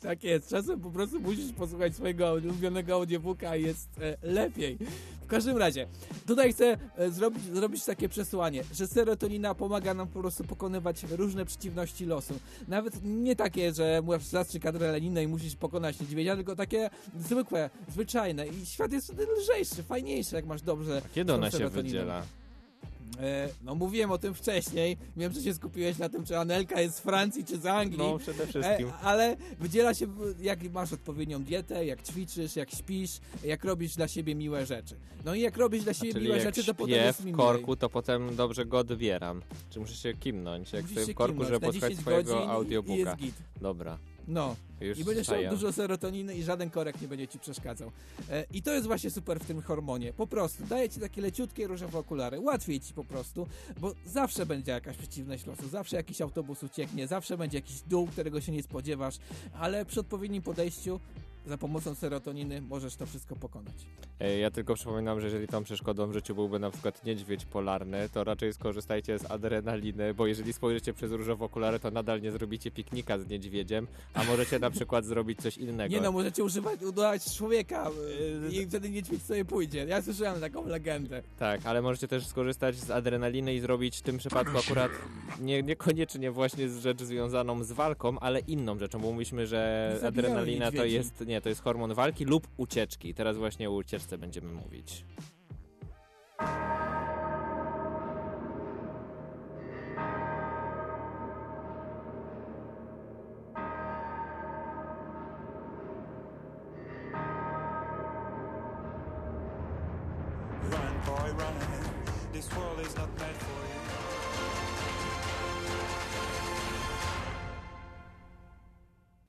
Tak jest, czasem po prostu musisz posłuchać swojego ulubionego audiobooka i jest e, lepiej. W każdym razie, tutaj chcę e, zrobić, zrobić takie przesłanie, że serotonina pomaga nam po prostu pokonywać różne przeciwności losu. Nawet nie takie, że masz zastrzyk adrenalinę i musisz pokonać niedźwiedzia, tylko takie zwykłe, zwyczajne. I świat jest wtedy lżejszy, fajniejszy, jak masz dobrze Kiedy z tą ona się wydziela? E, no mówiłem o tym wcześniej. Wiem, że się skupiłeś na tym, czy Anelka jest z Francji, czy z Anglii. No, przede wszystkim. E, ale wydziela się, jak masz odpowiednią dietę, jak ćwiczysz, jak śpisz, jak robisz dla siebie miłe rzeczy. No i jak robisz dla siebie miłe rzeczy, to potem jest mi w milej. korku, to potem dobrze go odbieram. Czy muszę się kimnąć, jak Musisz w korku, kimnąć żeby posłuchać 10 swojego audiobooka. Dobra. No. Już I będziesz miał dużo serotoniny i żaden korek nie będzie ci przeszkadzał. E, I to jest właśnie super w tym hormonie. Po prostu daje ci takie leciutkie różowe okulary. Łatwiej ci po prostu, bo zawsze będzie jakaś przeciwność losu, zawsze jakiś autobus ucieknie, zawsze będzie jakiś dół, którego się nie spodziewasz, ale przy odpowiednim podejściu za pomocą serotoniny możesz to wszystko pokonać. Ja tylko przypominam, że jeżeli tą przeszkodą w życiu byłby na przykład niedźwiedź polarny, to raczej skorzystajcie z adrenaliny, bo jeżeli spojrzycie przez różowe okulary, to nadal nie zrobicie piknika z niedźwiedziem, a możecie na przykład zrobić coś innego. Nie no, możecie używać, udawać człowieka e, i wtedy niedźwiedź sobie pójdzie. Ja słyszałem taką legendę. Tak, ale możecie też skorzystać z adrenaliny i zrobić w tym przypadku akurat nie, niekoniecznie właśnie z rzecz związaną z walką, ale inną rzeczą, bo mówiliśmy, że Zabijają adrenalina to niedźwiedzi. jest, nie, nie, to jest hormon walki lub ucieczki. Teraz właśnie o ucieczce będziemy mówić.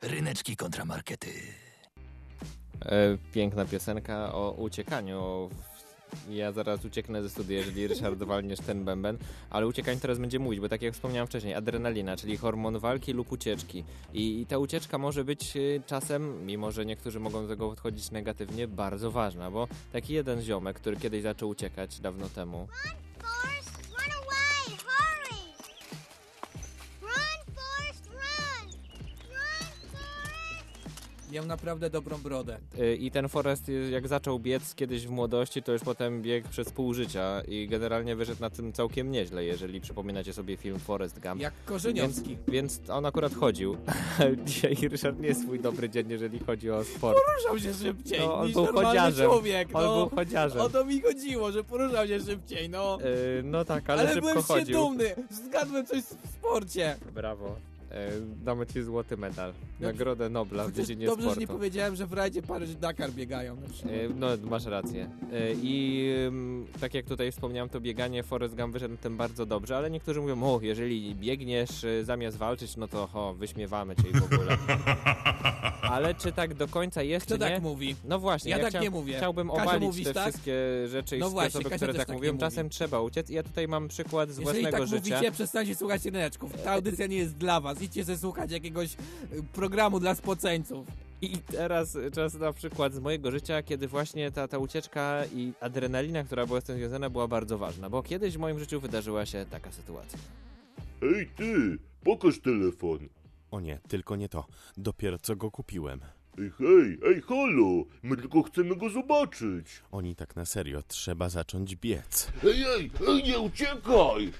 Ryneczki kontramarkety. E, piękna piosenka o uciekaniu. Ja zaraz ucieknę ze studia, jeżeli Ryszard walniesz ten bęben, ale uciekanie teraz będzie mówić, bo tak jak wspomniałem wcześniej, adrenalina, czyli hormon walki lub ucieczki. I, ta ucieczka może być y, czasem, mimo że niektórzy mogą do tego podchodzić negatywnie, bardzo ważna, bo taki jeden ziomek, który kiedyś zaczął uciekać dawno temu, Miał naprawdę dobrą brodę. Y, I ten Forrest, y, jak zaczął biec kiedyś w młodości, to już potem biegł przez pół życia i generalnie wyszedł na tym całkiem nieźle, jeżeli przypominacie sobie film Forrest Gump. Jak Korzeniowski. Więc, więc on akurat chodził. Dzisiaj Ryszard nie jest swój dobry dzień, jeżeli chodzi o sport. Poruszał się szybciej No, on był chodziarzem. człowiek. On no. był chodziarzem. O to mi chodziło, że poruszał się szybciej, no. Y, no tak, ale, ale szybko byłem się chodził. dumny. Zgadłem coś w sporcie. Brawo. Y, damy ci złoty medal. Nagrodę Nobla w dziedzinie dobrze, sportu. że nie powiedziałem, że w rajdzie Paryż-Dakar biegają przykład. E, No, masz rację. E, I tak jak tutaj wspomniałem, to bieganie Forrest Gump wyszedł na tym bardzo dobrze, ale niektórzy mówią, o, jeżeli biegniesz e, zamiast walczyć, no to ho, wyśmiewamy cię i w ogóle. Ale czy tak do końca jest, Kto czy nie? tak mówi? No właśnie, Ja ja, tak chciał- nie mówię. Chciałbym obalić mówisz te tak? wszystkie rzeczy i No właśnie, osoby, Kasia które tak tak mówią. Czasem mówi. trzeba uciec i ja tutaj mam przykład z Jeżeli własnego tak życia. mówicie, przestańcie słuchać ryneczków. Ta audycja nie jest dla was. Idźcie sobie słuchać jakiegoś y, programu dla spoceńców. I teraz czas na przykład z mojego życia, kiedy właśnie ta, ta ucieczka i adrenalina, która była z tym związana, była bardzo ważna, bo kiedyś w moim życiu wydarzyła się taka sytuacja. Ej ty, pokaż telefon. O nie, tylko nie to. Dopiero co go kupiłem. Ej hej, ej halo, my tylko chcemy go zobaczyć. Oni tak na serio, trzeba zacząć biec. Ej, ej, ej, nie uciekaj!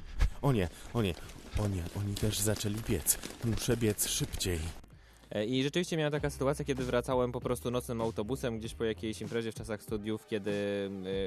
O nie, o nie, o nie, oni też zaczęli biec. Muszę biec szybciej. E, I rzeczywiście miałem taka sytuacja, kiedy wracałem po prostu nocnym autobusem gdzieś po jakiejś imprezie w czasach studiów, kiedy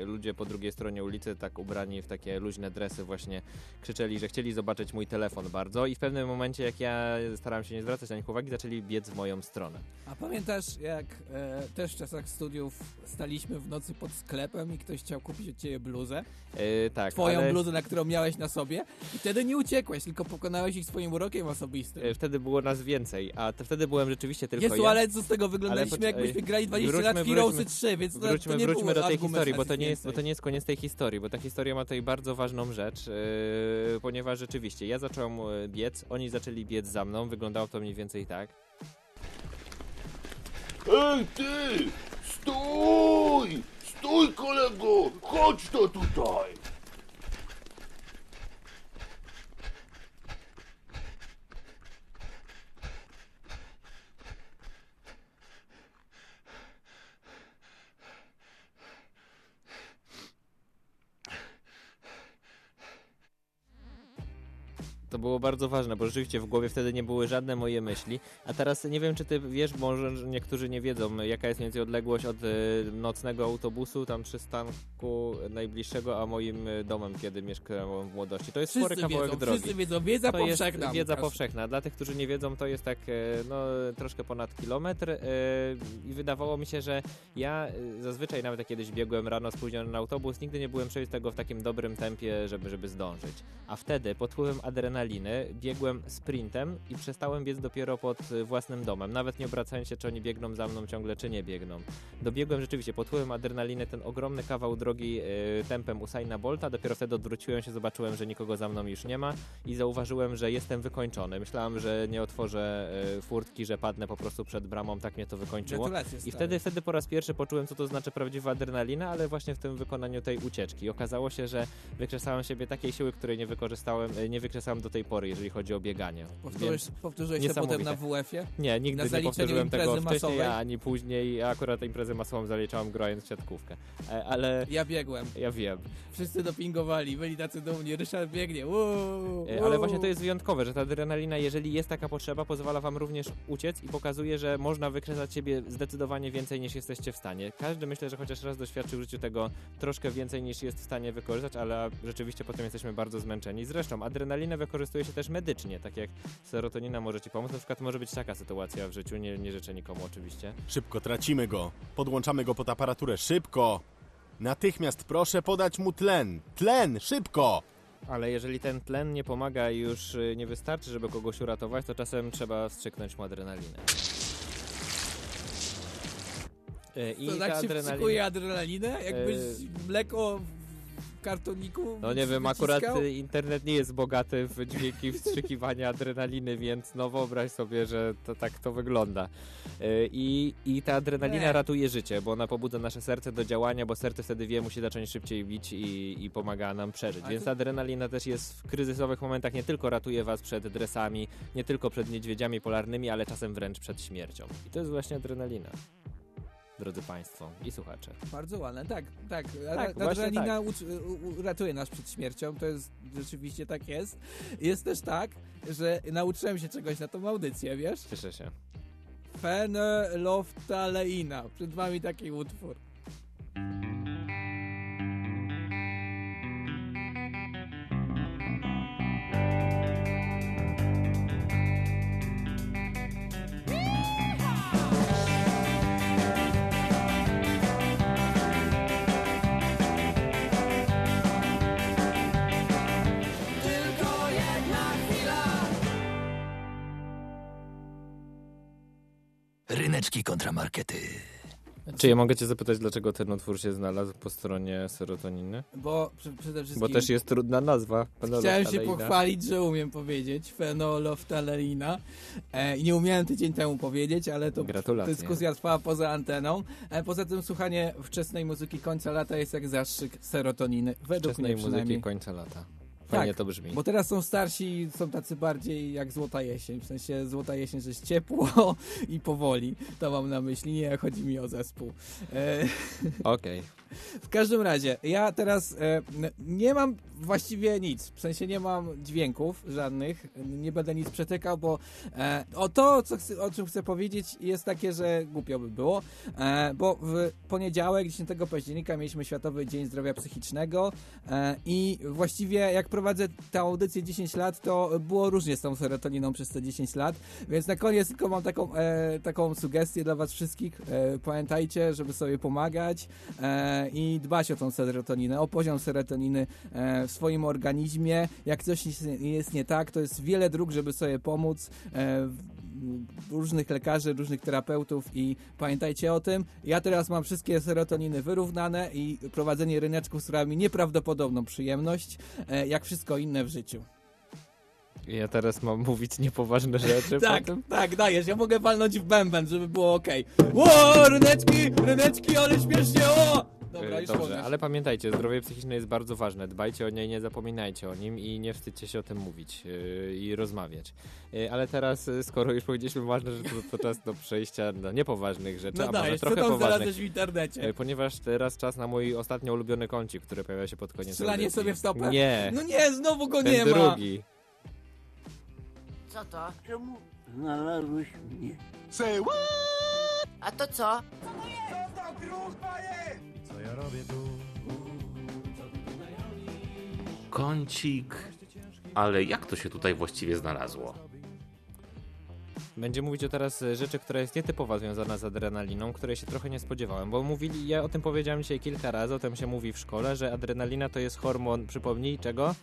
e, ludzie po drugiej stronie ulicy, tak ubrani w takie luźne dresy, właśnie krzyczeli, że chcieli zobaczyć mój telefon bardzo. I w pewnym momencie, jak ja starałem się nie zwracać na nich uwagi, zaczęli biec w moją stronę. A pamiętasz, jak e, też w czasach studiów staliśmy w nocy pod sklepem i ktoś chciał kupić od ciebie bluzę? E, tak, Twoją ale... bluzę, na którą miałeś na sobie? I wtedy nie uciekłeś, tylko pokonałeś ich swoim urokiem osobistym. E, Wtedy było nas więcej, a te, wtedy byłem rzeczywiście tylko Jezu, ja. ale co z tego wyglądaliśmy, Ale jakbyśmy grali 20 wróćmy, lat w Heroesy wróćmy, 3, więc to, wróćmy, to nie wróćmy do tej historii, bo to, nie jest, bo to nie jest koniec tej historii, bo ta historia ma tutaj bardzo ważną rzecz, yy, ponieważ rzeczywiście ja zacząłem e, biec, oni zaczęli biec za mną, wyglądało to mniej więcej tak. Ej ty, stój! Stój kolego, chodź to tutaj! To było bardzo ważne, bo rzeczywiście w głowie wtedy nie były żadne moje myśli. A teraz nie wiem, czy ty wiesz, może niektórzy nie wiedzą, jaka jest mniej więcej odległość od e, nocnego autobusu, tam przystanku najbliższego, a moim e, domem, kiedy mieszkałem w młodości. To jest Wszyscy spory kawałek wiedzą, drogi. wszyscy wiedzą, wiedza to powszechna, Jest wiedza powszechna. Dla tych, którzy nie wiedzą, to jest tak e, no, troszkę ponad kilometr i wydawało mi się, że ja zazwyczaj nawet jak kiedyś biegłem rano spóźniony na autobus, nigdy nie byłem przejść tego w takim dobrym tempie, żeby, żeby zdążyć. A wtedy pod wpływem adrenaliny biegłem sprintem i przestałem biec dopiero pod e, własnym domem, nawet nie obracając się, czy oni biegną za mną ciągle, czy nie biegną. Dobiegłem rzeczywiście pod wpływem adrenaliny ten ogromny kawał drogi e, tempem Usaina Bolta, dopiero wtedy odwróciłem się, zobaczyłem, że nikogo za mną już nie ma i zauważyłem, że jestem wykończony. Myślałem, że nie otworzę e, furtki, że padnę po prostu przed bramą, tak mnie to wykończyło. I wtedy, wtedy po raz pierwszy poczułem, co to znaczy prawdziwa adrenalina, ale właśnie w tym wykonaniu tej ucieczki. Okazało się, że wykrzesałem siebie takiej siły, której nie wykorzystałem, e, nie wykrzesałem do tej pory, jeżeli chodzi o bieganie. Powtórzyłeś, powtórzyłeś to potem na WF-ie? Nie, nigdy na nie powtórzyłem tego wcześniej, masowej? ani później. Ja akurat imprezę masową zaliczałem grając w siatkówkę. E, Ale... Ja biegłem. Ja wiem. Wszyscy dopingowali, byli tacy dumni, Ryszard biegnie, uuu, E, Ale właśnie to jest wyjątkowe, że ta adrenalina, jeżeli jest taka potrzeba, pozwala wam również uciec i pokazuje, że można wykrzesać siebie zdecydowanie więcej niż jesteście w stanie. Każdy myślę, że chociaż raz doświadczył w życiu tego troszkę więcej niż jest w stanie wykorzystać, ale rzeczywiście potem jesteśmy bardzo zmęczeni. Zresztą adrenalinę wykorzystuje się też medycznie, tak jak serotonina może ci pomóc. Na przykład może być taka sytuacja w życiu, nie, nie życzę nikomu oczywiście. Szybko, tracimy go. Podłączamy go pod aparaturę. Szybko! Natychmiast proszę podać mu tlen. Tlen! Szybko! Ale jeżeli ten tlen nie pomaga i już y, nie wystarczy, żeby kogoś uratować, to czasem trzeba wstrzyknąć mu adrenalinę. E, I To ta tak się adrenalina... wstrzykuje adrenalinę? Jakbyś E, mleko kartoniku No nie wiem, wyciskał? akurat y, internet nie jest bogaty w dźwięki wstrzykiwania adrenaliny, więc no wyobraź sobie, że to tak to wygląda. Y, I, I ta adrenalina Nie. ratuje życie, bo ona pobudza nasze serce do działania, bo serce wtedy wie, musi zacząć szybciej bić i, i pomaga nam przeżyć. Więc adrenalina też jest w kryzysowych momentach, nie tylko ratuje was przed dresami, nie tylko przed niedźwiedziami polarnymi, ale czasem wręcz przed śmiercią. I to jest właśnie adrenalina. Drodzy Państwo i słuchacze. Bardzo ładne, tak, tak. Tak, adrenalina tak. u- ratuje nas przed śmiercią, to jest rzeczywiście tak jest. Jest też tak, że nauczyłem się czegoś na tą audycję, wiesz? Cieszę się. Fenoloftaleina. Przed wami taki utwór. Kontramarkety. Czy ja mogę cię zapytać, dlaczego ten utwór się znalazł po stronie serotoniny? Bo przy, przede wszystkim... Bo też jest trudna nazwa. Chciałem się pochwalić, że umiem powiedzieć fenoloftaleina. E, I nie umiałem tydzień temu powiedzieć, ale to Gratulacje. dyskusja trwała poza anteną. E, poza tym słuchanie wczesnej muzyki końca lata jest jak zastrzyk serotoniny. Według Wczesnej mnie muzyki końca lata. Fajnie Tak, to brzmi. Bo teraz są starsi i są tacy bardziej jak złota jesień. W sensie złota jesień, że jest ciepło i powoli. To mam na myśli. Nie, chodzi mi o zespół. E, Okej. W każdym razie, ja teraz e, nie mam właściwie nic. W sensie nie mam dźwięków żadnych. Nie będę nic przetykał, bo e, o to, co chcę, o czym chcę powiedzieć, jest takie, że głupio by było. E, bo w poniedziałek, 10 października, mieliśmy Światowy Dzień Zdrowia Psychicznego i właściwie jak prowadzę tę audycję 10 lat, to było różnie z tą serotoniną przez te 10 lat. Więc na koniec tylko mam taką, taką sugestię dla Was wszystkich. Pamiętajcie, żeby sobie pomagać i dbać o tą serotoninę, o poziom serotoniny e, w swoim organizmie. Jak coś jest, nie tak, to jest wiele dróg, żeby sobie pomóc. E, różnych lekarzy, różnych terapeutów i pamiętajcie o tym. Ja teraz mam wszystkie serotoniny wyrównane i prowadzenie ryneczków sprawia mi nieprawdopodobną przyjemność, e, jak wszystko inne w życiu. Ja teraz mam mówić niepoważne rzeczy Tak, potem? tak, dajesz. Ja mogę walnąć w bęben, żeby było ok. Ło, ryneczki, ryneczki, ale śmiesznie, o! Dobra, już Dobrze, ale pamiętajcie, zdrowie psychiczne jest bardzo ważne. Dbajcie o nie, nie zapominajcie o nim i nie wstydźcie się o tym mówić yy, i rozmawiać. Yy, ale teraz, skoro już powiedzieliśmy ważne rzeczy, to, to czas do przejścia do niepoważnych rzeczy, No a może dajesz, co trochę tam poważnych. w internecie? Yy, Ponieważ teraz czas na mój ostatnio ulubiony kącik, który pojawia się pod koniec Strzelanie sobie w stopę? Nie. No nie, znowu go ten nie ma. drugi. Co to? Czemu znalazłeś mnie? Say what? A to co? Co ja robię tu? Kącik. Ale jak to się tutaj właściwie znalazło? Będzie mówić o teraz e, rzeczy, która jest nietypowa związana z adrenaliną, której się trochę nie spodziewałem, bo mówili, ja o tym powiedziałem dzisiaj kilka razy, o tym się mówi w szkole, że adrenalina to jest hormon, przypomnij czego?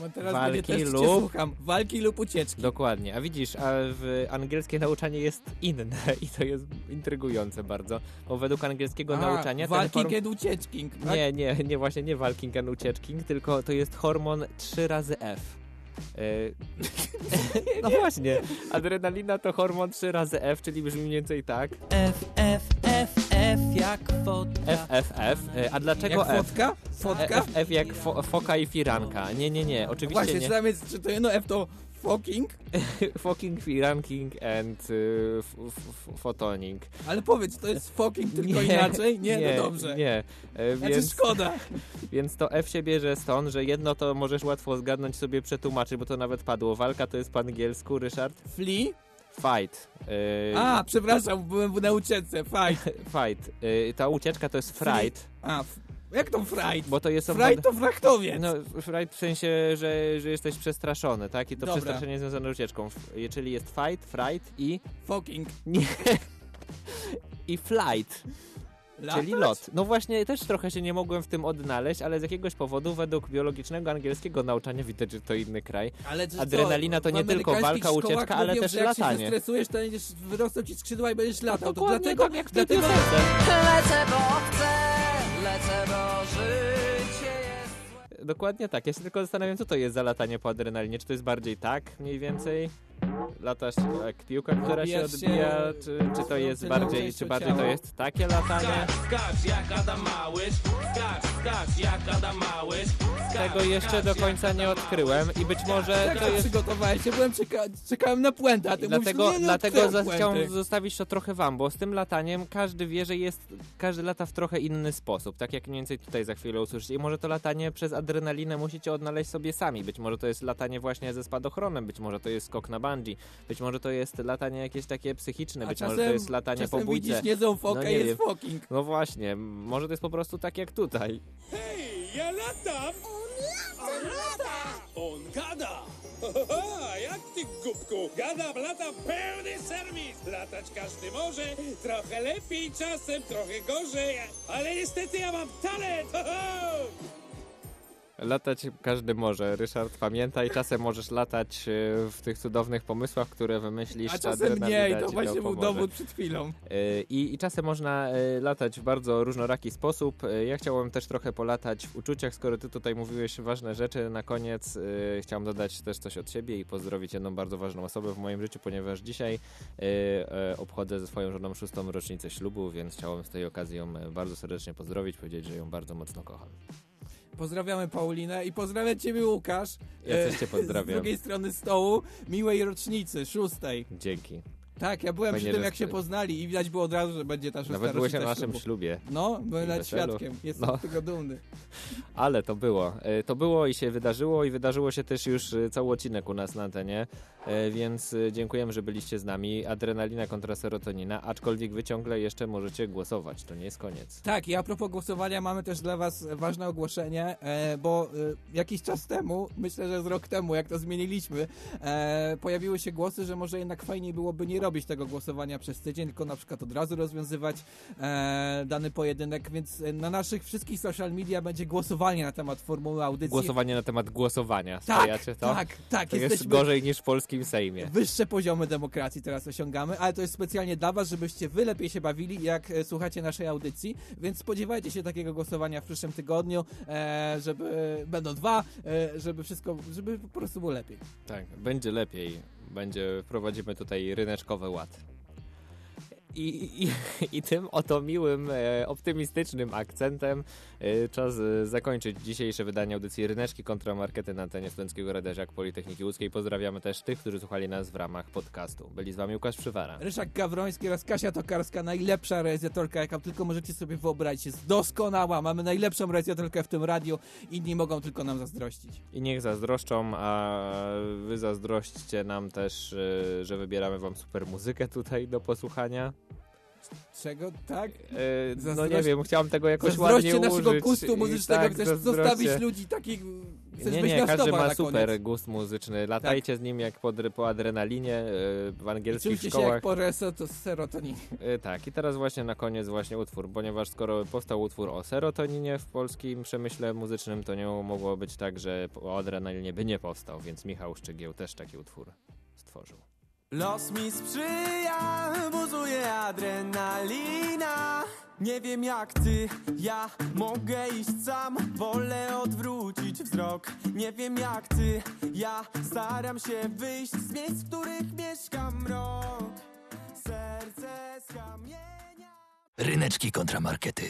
No teraz Walki też lub- słucham. Walki lub ucieczki. Dokładnie, a widzisz, a w angielskie nauczanie jest inne i to jest intrygujące bardzo, bo według angielskiego A, nauczania walking horm- and ucieczking, tak? Nie, nie, nie właśnie nie walking and ucieczking, tylko to jest hormon 3 razy F. E, no właśnie, adrenalina to hormon 3 razy F, czyli brzmi mniej więcej tak. F, F, F, F jak fotka. F, F, F. E, A dlaczego Jak F? fotka? Fotka? F, F jak fo, foka i firanka. Nie, nie, nie, oczywiście Właśnie, nie. jest, czy to jedno F to fucking? Fucking firanking and y, f, f, photoning. Ale powiedz, to jest fucking tylko inaczej? Nie, no dobrze. Nie, e, Znaczy więc, szkoda. Więc to F się bierze stąd, że jedno to możesz łatwo zgadnąć sobie przetłumaczyć, bo to nawet padło. Walka to jest po angielsku, Ryszard? Flee? Fight. E, A, przepraszam, byłem na ucieczce, fight. Fight. E, ta ucieczka to jest fright. A, jak to fright? Bo to jest Fright to frachtowiec. No, fright w sensie, że, że jesteś przestraszony, tak? I to Dobra. przestraszenie jest związane z ucieczką. Czyli jest fight, fright i... Fucking. Nie. I flight. Czyli Latać? lot. No właśnie, też trochę się nie mogłem w tym odnaleźć, ale z jakiegoś powodu według biologicznego angielskiego nauczania widać, że to inny kraj. Ale że Adrenalina to nie tylko walka, ucieczka, ale mówią, też że jak się latanie. zestresujesz, to będziesz, wyrosną ci skrzydła i będziesz latał. To dokładnie dlatego, tak jak w tej dlatego. Lecę, bo chcę, lecę, bo życie jest... Dokładnie tak. Ja się tylko zastanawiam, co to jest za latanie po adrenalinie. Czy to jest bardziej tak, mniej więcej? Latasz jak piłka, która się odbija, czy, czy to jest bardziej, czy bardziej to jest takie latanie? Skacz jak Adam Małysz, skacz, skacz jak Adam Małysz. Tego jeszcze do końca nie odkryłem i być może Jak to to jest... przygotowałeś się? Byłem czeka czekałem na puentę, a ty Dlatego, mówisz, nie, nie dlatego odkryłem za- chciałem puenty. zostawić to trochę wam, bo z tym lataniem każdy wie, że jest, każdy lata w trochę inny sposób, tak jak mniej więcej tutaj za chwilę usłyszycie. I może to latanie przez adrenalinę musicie odnaleźć sobie sami. Być może to jest latanie właśnie ze spadochronem, być może to jest skok na bungee, być może to jest latanie jakieś takie psychiczne, A być może to jest latanie czasem po bójce. widzisz niezłą fokę no, i nie jest wiem. foking. No właśnie, może to jest po prostu tak jak tutaj. Hej, ja latam! On lata! On gada! Jak ty, głupku? Gadam, latam, pełny serwis! Latać każdy może, trochę lepiej czasem, trochę gorzej, ale niestety ja mam talent! Latać każdy może, Ryszard, pamiętaj, czasem możesz latać e, w tych cudownych pomysłach, które wymyślisz. A czasem nie i to właśnie był dowód przed chwilą. E, I, I czasem można e, latać w bardzo różnoraki sposób. Ja chciałem też trochę polatać w uczuciach, skoro ty tutaj mówiłeś ważne rzeczy. Na koniec chciałem dodać też coś od siebie i pozdrowić jedną bardzo ważną osobę w moim życiu, ponieważ dzisiaj obchodzę ze swoją żoną szóstą rocznicę ślubu, więc chciałem z tej okazji ją bardzo serdecznie pozdrowić, powiedzieć, że ją bardzo mocno kocham. Pozdrawiamy Paulinę i pozdrawiam ciebie Łukasz. Ja E, też cię pozdrawiam. Z drugiej strony stołu, miłej rocznicy, szóstej. Dzięki. Tak, ja byłem Fajnie, przy tym jak się poznali i widać było od razu, że będzie ta szósta Nawet byłeś na naszym ślubu. ślubie. No, byłem nawet świadkiem. Jestem No. tego dumny. Ale to było. E, To było i się wydarzyło i wydarzyło się też już e, cały odcinek u nas na antenie, E, więc dziękujemy, że byliście z nami. Adrenalina kontra serotonina, aczkolwiek wy ciągle jeszcze możecie głosować, to nie jest koniec. Tak, i a propos głosowania mamy też dla was ważne ogłoszenie, bo jakiś czas temu, myślę, że z rok temu, jak to zmieniliśmy, pojawiły się głosy, że może jednak fajniej byłoby nie robić tego głosowania przez tydzień, tylko na przykład od razu rozwiązywać e, dany pojedynek, więc e, na naszych wszystkich social media będzie głosowanie na temat formuły audycji. Głosowanie na temat głosowania, Tak, to? tak, tak, To jest jesteśmy- gorzej niż w polskim Sejmie. Wyższe poziomy demokracji teraz osiągamy, ale to jest specjalnie dla was, żebyście wy lepiej się bawili, jak e, słuchacie naszej audycji, więc spodziewajcie się takiego głosowania w przyszłym tygodniu, e, żeby będą dwa, e, żeby wszystko, żeby po prostu było lepiej. Tak, będzie lepiej. Będzie, wprowadzimy tutaj ryneczkowy ład. I, i, I tym oto miłym, e, optymistycznym akcentem e, czas e, zakończyć dzisiejsze wydanie audycji Ryneczki kontra Markety na antenie Studenckiego Radia Politechniki Łódzkiej. Pozdrawiamy też tych, którzy słuchali nas w ramach podcastu. Byli z wami Łukasz Przywara. Ryszak Gawroński oraz Kasia Tokarska, najlepsza realizatorka, jaka tylko możecie sobie wyobrazić, jest doskonała, mamy najlepszą realizatorkę w tym radiu, inni mogą tylko nam zazdrościć. I niech zazdroszczą, a wy zazdrośćcie nam też, że wybieramy wam super muzykę tutaj do posłuchania. Czego? Tak? E, no Zazdrość- nie wiem, chciałem tego jakoś ładnie naszego użyć. gustu I muzycznego, tak, chcesz zazdroście. zostawić ludzi takich... Chcesz Nie, nie, każdy ma super koniec. gust muzyczny. Latajcie z nim jak po, po adrenalinie e, w angielskich Czujcie się szkołach. jak po reso- serotoninie. E, Tak, i teraz właśnie na koniec właśnie utwór, ponieważ skoro powstał utwór o serotoninie w polskim przemyśle muzycznym, to nie mogło być tak, że o adrenalinie by nie powstał, więc Michał Szczygieł też taki utwór stworzył. Los mi sprzyja, buzuje adrenalina. Nie wiem jak ty, ja mogę iść sam. Wolę odwrócić wzrok. Nie wiem jak ty, ja staram się wyjść z miejsc, w których mieszka mrok Serce z kamienia Ryneczki kontra markety.